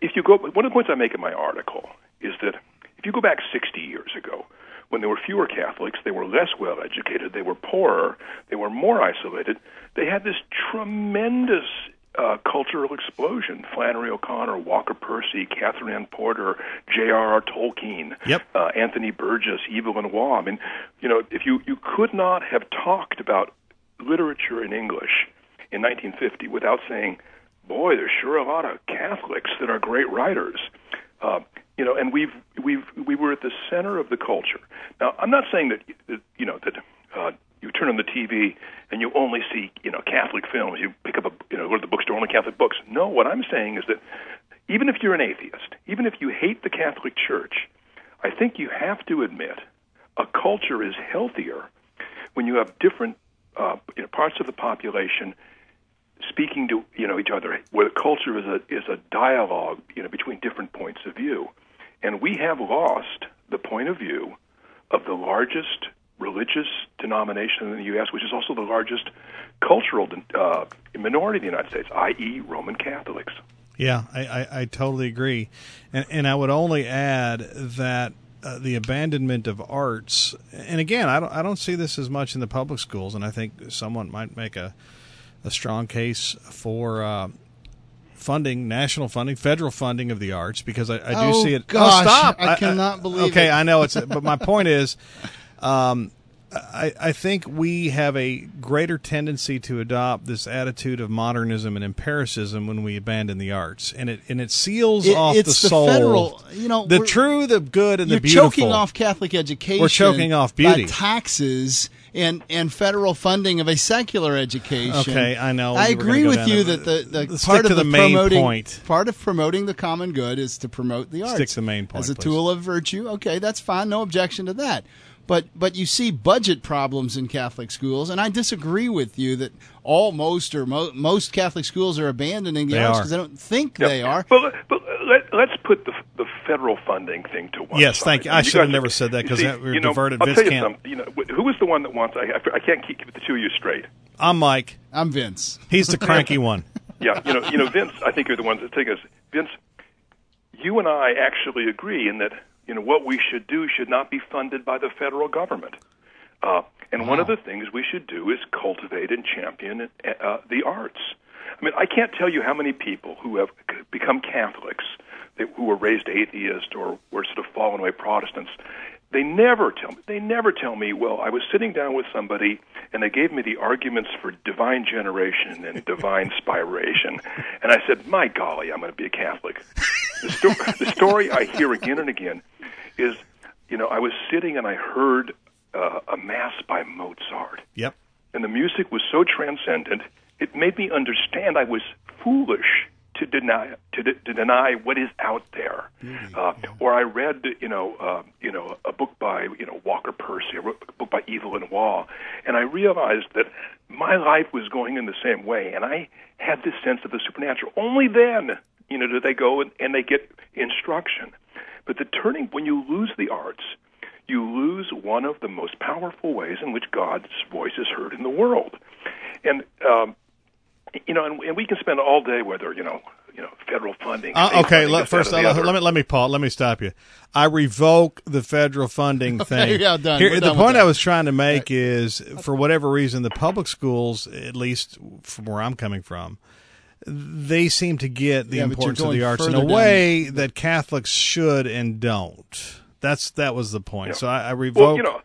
if- you go, one of the points I make in my article is that if you go back 60 years ago, when there were fewer Catholics, they were less well educated, they were poorer, they were more isolated. They had this tremendous uh, cultural explosion. Flannery O'Connor, Walker Percy, Katherine Anne Porter, J.R.R. Tolkien, Yep. uh, Anthony Burgess, Evelyn Waugh. I mean, you know, if you you could not have talked about literature in English in 1950 without saying, "Boy, there's sure a lot of Catholics that are great writers." Uh, you know, and we've we've we were at the center of the culture. Now, I'm not saying that, you know that uh, you turn on the TV and you only see you know Catholic films. You pick up a you know go to the bookstore only Catholic books. No, what I'm saying is that even if you're an atheist, even if you hate the Catholic Church, I think you have to admit a culture is healthier when you have different uh, you know, parts of the population speaking to you know each other, where culture is a is a dialogue you know between different points of view, and we have lost the point of view of the largest religious denomination in the U.S., which is also the largest cultural uh, minority in the United States, i.e., Roman Catholics. Yeah, I, I, I totally agree, and and I would only add that uh, the abandonment of arts, and again, I don't I don't see this as much in the public schools, and I think someone might make a a strong case for. Uh, funding, national funding, federal funding of the arts, because I, I do oh, see it. Gosh, oh, stop! I, I cannot believe. Okay, it. I know it's, but my point is, um, I, I think we have a greater tendency to adopt this attitude of modernism and empiricism when we abandon the arts, and it and it seals It- off it's the the soul. federal- you know, the true, the good, and the beautiful. choking off Catholic education. We're choking off beauty. by taxes and and federal funding of a secular education. Okay, I know I agree with you that the, the Let's part of the, the main promoting point. part of promoting the common good is to promote the arts. Stick to the main point, as a please. tool of virtue. Okay, that's fine. No objection to that. But but you see budget problems in Catholic schools, and I disagree with you that all most or mo- most Catholic schools are abandoning the They arts are. because I don't think Yeah. they are. But, but let, let's put the, the federal funding thing to one Yes, side. thank you. I guys should have never said that because see, that- we're you know, diverted. I'll Vince tell you can't- something. You know, wh- who was the one that wants? I, I- I can't keep the two of you straight. I'm Mike. I'm Vince. He's the cranky <laughs> one. Yeah, you know, you know, Vince. I think you're the ones that take us. Vince, you and I actually agree in that you know what we should do should not be funded by the federal government. Uh, and one of the things we should do is cultivate and champion uh, the arts. I mean, I can't tell you how many people who have become Catholics, that, who were raised atheist or were sort of fallen away Protestants. They never tell me. They never tell me. Well, I was sitting down with somebody, and they gave me the arguments for divine generation and divine spiration, and I said, "My golly, I'm going to be a Catholic." The, sto- the story I hear again and again is, you know, I was sitting and I heard uh, a mass by Mozart, Yep. and the music was so transcendent, it made me understand I was foolish to deny to, de- to deny what is out there. Uh, or I read, you know, uh, you know, a book by you know Walker Percy, a a book by Evelyn Waugh, and I realized that my life was going in the same way, and I had this sense of the supernatural. Only then, you know, do they go and, and they get instruction. But the turning when you lose the arts, you lose one of the most powerful ways in which God's voice is heard in the world. And um, you know, and, and we can spend all day whether you know, you know, federal funding. Uh, okay, funding, let, first or the let, me let me Paul, let me stop you. I revoke the federal funding <laughs> thing. yeah, done. Here, the done point. I was trying to make is, for whatever reason, the public schools, at least from where I'm coming from, they seem to get the Yeah, importance of the arts in further a down- way that Catholics should and don't. That's that was the point. Yeah. So I, I revoke. Well, you know,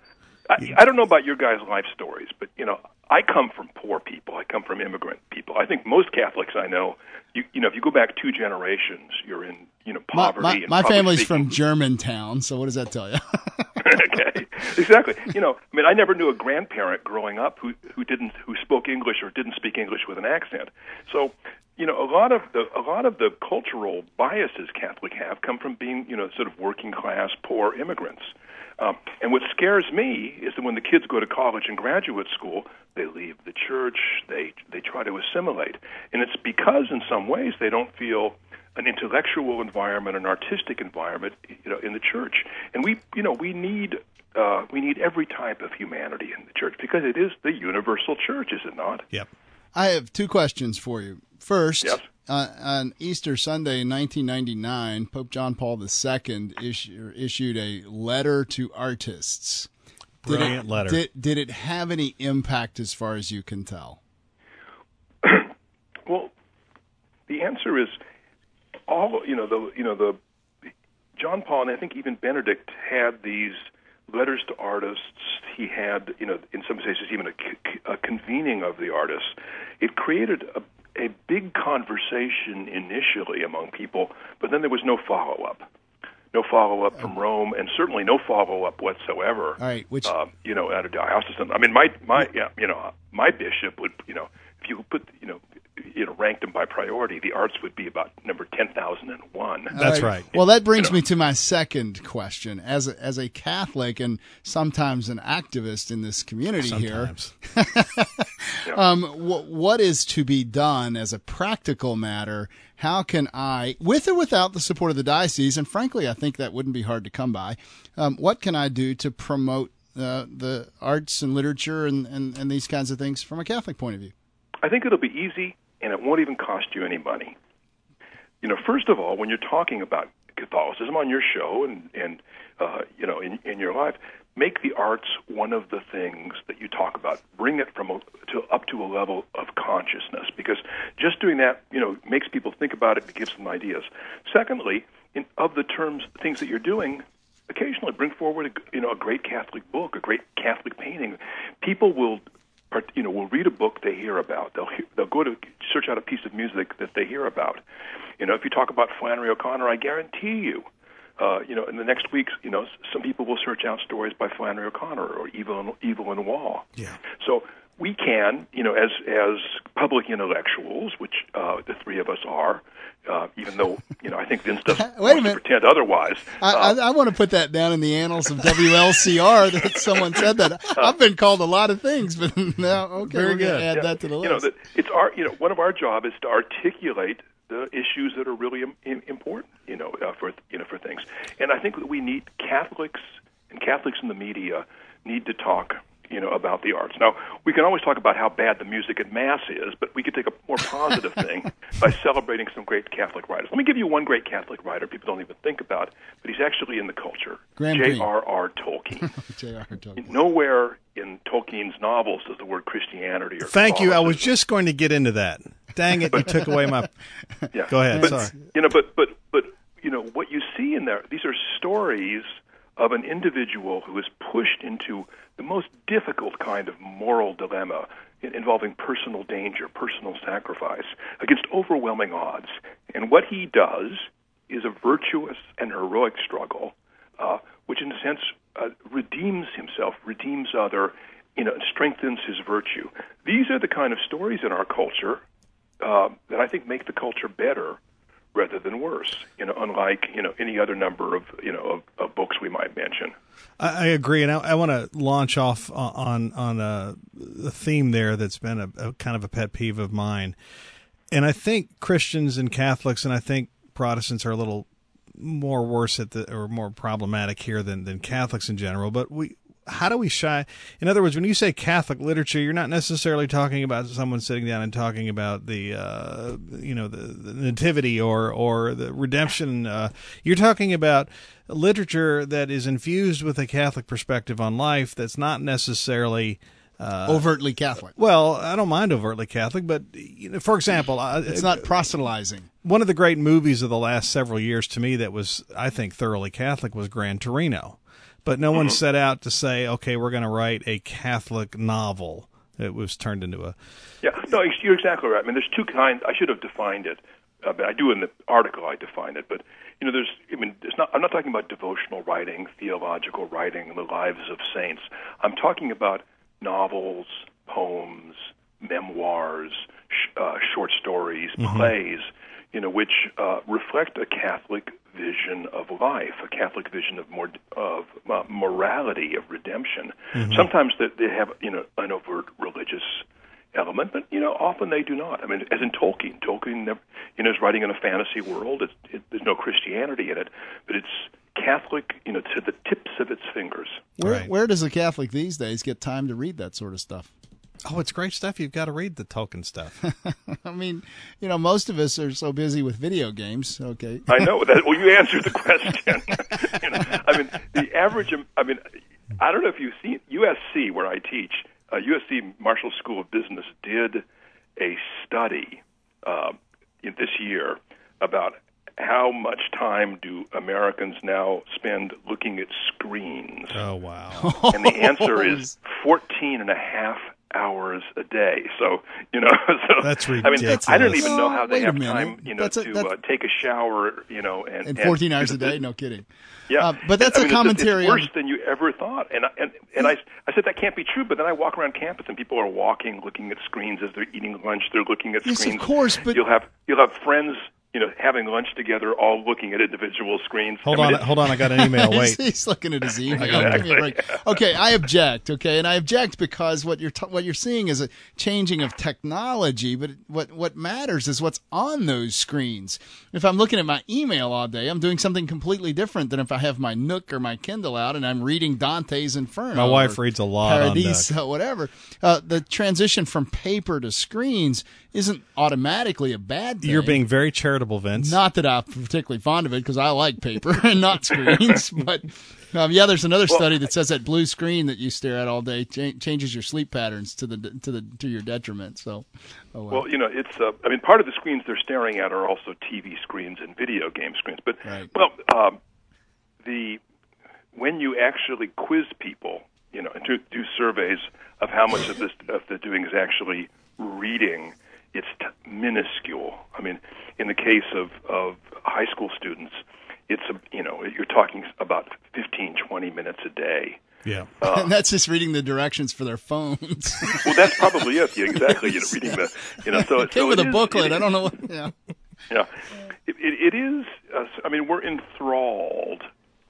I, I don't know about your guys' life stories, but you know, I come from poor people. I come from immigrant people. I think most Catholics I know, you you know, if you go back two generations, you're in you know poverty. my, and my family's speaking- from Germantown, so what does that tell you? <laughs> okay, exactly. You know, I mean, I never knew a grandparent growing up who who didn't who spoke English or didn't speak English with an accent. So, you know, a lot of the a lot of the cultural biases Catholic have come from being you know sort of working class poor immigrants. Um, and what scares me is that when the kids go to college and graduate school, they leave the church. They they try to assimilate, and it's because in some ways they don't feel an intellectual environment, an artistic environment, you know, in the church. And we, you know, we need uh, we need every type of humanity in the church because it is the universal church, is it not? Yep. I have two questions for you. First, Yes. Uh, on Easter Sunday in 1999, Pope John Paul II issue, issued a letter to artists. Did Brilliant it, letter. Did, did it have any impact as far as you can tell? <clears throat> Well, the answer is all. You know, the you know the John Paul and I think even Benedict had these letters to artists. He had, you know, in some cases, even a, a convening of the artists. It created a, a big conversation initially among people, but then there was no follow up. No follow up from Rome, and certainly no follow up whatsoever. All right, which uh, you know, at a diocesan. I mean, my my yeah, you know, my bishop would, you know, if you put, you know, you know, ranked them by priority, the arts would be about number ten thousand and one. That's right. Well, that brings You know. me to my second question. As a, as a Catholic and sometimes an activist in this community Sometimes. <laughs> here, um, wh- what is to be done as a practical matter? How can I, with or without the support of the diocese, and frankly, I think that wouldn't be hard to come by. Um, what can I do to promote uh, the arts and literature and, and, and these kinds of things from a Catholic point of view? I think it'll be easy, and it won't even cost you any money. You know, first of all, when you're talking about Catholicism on your show and and uh, you know in in your life, make the arts one of the things that you talk about. Bring it from a, to up to a level of consciousness, because just doing that, you know, makes people think about it, gives them ideas. Secondly, in, of the terms things that you're doing, occasionally bring forward a, you know a great Catholic book, a great Catholic painting. People will you know will read a book they hear about. They'll hear, they'll go to search out a piece of music that they hear about. You know, if you talk about Flannery O'Connor, I guarantee you. Uh, you know, in the next weeks, you know, some people will search out stories by Flannery O'Connor or Evelyn, Evelyn Waugh. Yeah. So we can, you know, as as public intellectuals, which uh, the three of us are, uh, even though you know I think Vince doesn't <laughs> Wait a minute. pretend otherwise. I, uh, I, I want to put that down in the annals of WLCR that someone said that. <laughs> I've been called a lot of things, but <laughs> now okay, Very we're gonna good. add yeah, that to the list. you know, list. that it's our, you know, one of our job is to articulate the issues that are really im- im- important, you know, uh, for you know for things. And I think that we need Catholics and Catholics in the media need to talk, you know, about the arts. Now, we can always talk about how bad the music at mass is, but we could take a more positive thing <laughs> by celebrating some great Catholic writers. Let me give you one great Catholic writer people don't even think about, but he's actually in the culture. Graham Greene. J.R.R. Tolkien. <laughs> J.R. Tolkien. Nowhere in Tolkien's novels does the word Christianity or Thank you. I was just going to get into that. Dang it, you took away my. <laughs> Yeah. Go ahead. But, Sorry. You know, but but but you know what you see in there. These are stories of an individual who is pushed into the most difficult kind of moral dilemma involving personal danger, personal sacrifice against overwhelming odds. And what he does is a virtuous and heroic struggle, uh, which in a sense uh, redeems himself, redeems other, you know, strengthens his virtue. These are the kind of stories in our culture uh, that I think make the culture better rather than worse. You know, unlike you know any other number of you know of, of books we might mention. I, agree, and I, I want to launch off on on a, a theme there that's been a, a kind of a pet peeve of mine, and I think Christians and Catholics, and I think Protestants are a little more worse at the or more problematic here than than Catholics in general. But we, how do we shy? In other words, when you say Catholic literature, you're not necessarily talking about someone sitting down and talking about the, uh, you know, the, the nativity or or the redemption. Uh, you're talking about literature that is infused with a Catholic perspective on life. That's not necessarily. Uh, Overtly Catholic. well, I don't mind overtly Catholic, but you know, for example, It's not proselytizing. one of the great movies of the last several years to me that was, I think, thoroughly Catholic was Gran Torino. But no one <clears throat> set out to say, okay, we're going to write a Catholic novel. It was turned into a. Yeah, no, you're exactly right. I mean, there's two kinds. I should have defined it, uh, but I do in the article. I define it, but you know, there's. I mean, it's not. I'm not talking about devotional writing, theological writing, the lives of saints. I'm talking about novels, poems, memoirs, sh- uh, short stories, plays. You know, which uh, reflect a Catholic vision of life, a Catholic vision of more of uh, morality, of redemption. Sometimes they, they have you know an overt religious element, but you know often they do not. I mean, as in Tolkien, Tolkien never, you know is writing in a fantasy world. It's, it, there's no Christianity in it, but it's Catholic, you know, to the tips of its fingers. Where, Right. where does a Catholic these days get time to read that sort of stuff? Oh, it's great stuff. You've got to read the Tolkien stuff. <laughs> I mean, you know, most of us are so busy with video games. Okay. I know that. Well, you answered the question. <laughs> you know, I mean, the average. I mean, I don't know if you've seen USC where I teach. Uh, USC Marshall School of Business did a study uh, in this year about how much time do Americans now spend looking at screens? Oh wow. And the answer is <laughs> 14 and a half hours a day. So, you know, <laughs> so That's I mean. I don't even know how they Wait a have minute. time, you know, That's a- to uh, take a shower, you know, and And 14 hours a know, day? No kidding. Yeah, Uh, but that's a a commentary It's on- worse than you ever thought, and I, and and I I said that can't be true. But then I walk around campus and people are walking, looking at screens as they're eating lunch. They're looking at Yes, of screens. course, but- you'll have you'll have friends, you know, having lunch together, all looking at individual screens. Hold I mean, on, hold on. I got an email. He's, <laughs> Wait. he's looking at his email. Exactly. Give me. Okay, I object. Okay, and I object because what you're t- what you're seeing is a changing of technology, but what what matters is what's on those screens. If I'm looking at my email all day, I'm doing something completely different than if I have my Nook or my Kindle out and I'm reading Dante's Inferno. My wife or reads a lot on Paradiso, whatever. Uh, the transition from paper to screens isn't automatically a bad thing. You're being very charitable, Vince. Not that I'm particularly fond of it because I like paper <laughs> and not screens. <laughs> but um, yeah, there's another study that says that blue screen that you stare at all day cha- changes your sleep patterns to the to the to your detriment. So, oh well. Well, you know, it's. Uh, I mean, part of the screens they're staring at are also TV screens and video game screens. But Right. well, um, the when you actually quiz people, you know, and do, do surveys of how much of this of they're doing is actually reading, it's t- minuscule. I mean, in the case of of high school students, it's a you know you're talking about 15, 20 minutes a day. Yeah. and <laughs> that's just reading the directions for their phones. <laughs> Well, that's probably it. Yeah, exactly. You know, <laughs> reading the you know so it came so with it a is- booklet. it I don't know what. Yeah. Yeah, it, it, it is. Uh, I mean, we're enthralled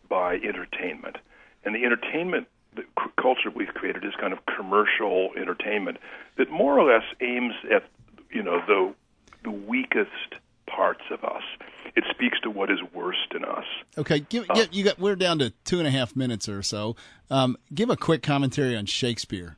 by entertainment, and the entertainment the c- culture we've created is kind of commercial entertainment that more or less aims at you know the the weakest parts of us. It speaks to what is worst in us. Okay, give, get, you got. We're down to two and a half minutes or so. Um, give a quick commentary on Shakespeare.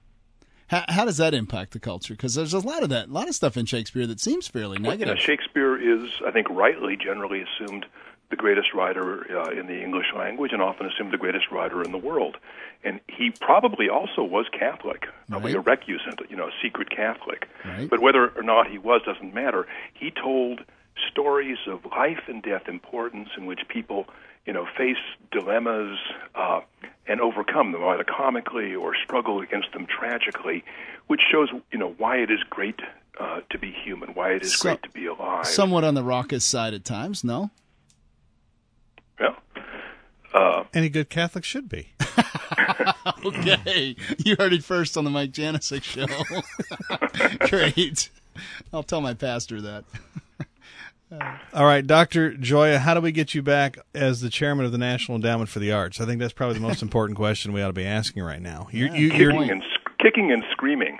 How, how does that impact the culture? Because there's a lot of that, a lot of stuff in Shakespeare that seems fairly You know, negative. Shakespeare is, I think, rightly generally assumed the greatest writer uh, in the English language, and often assumed the greatest writer in the world. And he probably also was Catholic, probably Right. a recusant, you know, a secret Catholic. Right. But whether or not he was doesn't matter. He told stories of life and death importance in which people, you know, face dilemmas uh, and overcome them either comically or struggle against them tragically, which shows, you know, why it is great uh, to be human, why it is So- great to be alive. Somewhat on the raucous side at times. No. Yeah. Uh, Any good Catholic should be. <laughs> Okay, you heard it first on the Mike Janisik show. <laughs> Great. I'll tell my pastor that. All right, Dr. Gioia, how do we get you back as the chairman of the National Endowment for the Arts? I think that's probably the most <laughs> important question we ought to be asking right now. You're, you, kicking you're, and sc- kicking and screaming.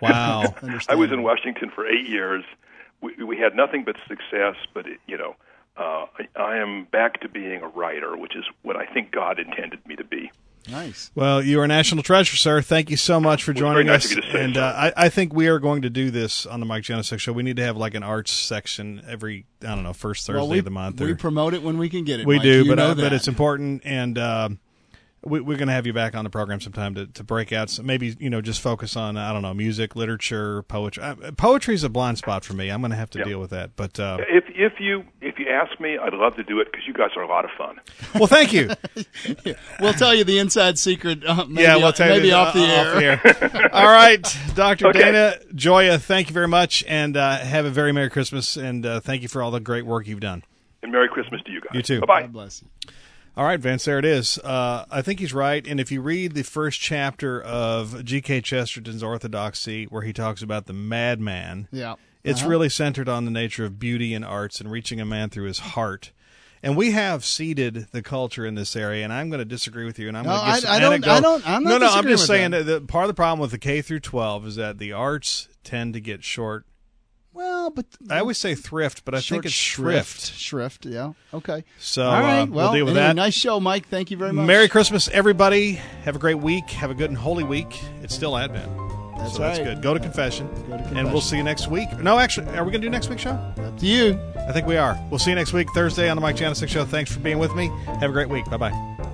wow. I was in Washington for eight years. We, we had nothing but success, but it, you know, uh, I, I am back to being a writer, which is what I think God intended me to be. Nice. Well, you are a national treasure, sir. Thank you so much for joining very nice us. of to and uh, I, I think we are going to do this on the Mike Janisik show. We need to have like an arts section every, I don't know, first Thursday well, we, of the month. we promote it when we can get it. We Mike. do, You but know uh, but it's important, and uh, we, we're going to have you back on the program sometime to, to break out. Some, maybe you know just focus on I don't know music, literature, poetry. Uh, poetry is a blind spot for me. I'm going to have to Yeah. deal with that. But uh, If if you if you ask me, I'd love to do it because you guys are a lot of fun. well, thank you. <laughs> We'll tell you the inside secret. Uh, maybe, yeah, we'll tell you maybe this, off the uh, air. <laughs> All right, Doctor Okay. Dana Gioia, thank you very much, and uh, have a very merry Christmas, and uh, thank you for all the great work you've done. And Merry Christmas to you guys. You too. Bye bye. God bless you. All right, Vince, there it is. Uh, I think he's right. And if you read the first chapter of G.K. Chesterton's Orthodoxy, where he talks about the madman, Yeah. it's Uh-huh. really centered on the nature of beauty and arts and reaching a man through his heart. And we have ceded the culture in this area, and I'm going to disagree with you. And I'm No, going to I- I don't- I don't- I'm not no, no. I'm just saying that. that part of the problem with the K through 12 is that the arts tend to get short. Well, but I always say thrift, but I think it's shrift. shrift. Shrift. Yeah. Okay. So All right. uh, well, we'll deal with anyway, that. nice show, Mike. Thank you very much. Merry Christmas, everybody. Have a great week. Have a good and holy week. It's still Advent. That's so that's right. good. Go to confession. Go to confession. And we'll see you next week. No, actually, are we going to do next week's show? Up to you. I think we are. We'll see you next week, Thursday, on the Mike Janisik Show. Thanks for being with me. Have a great week. Bye bye.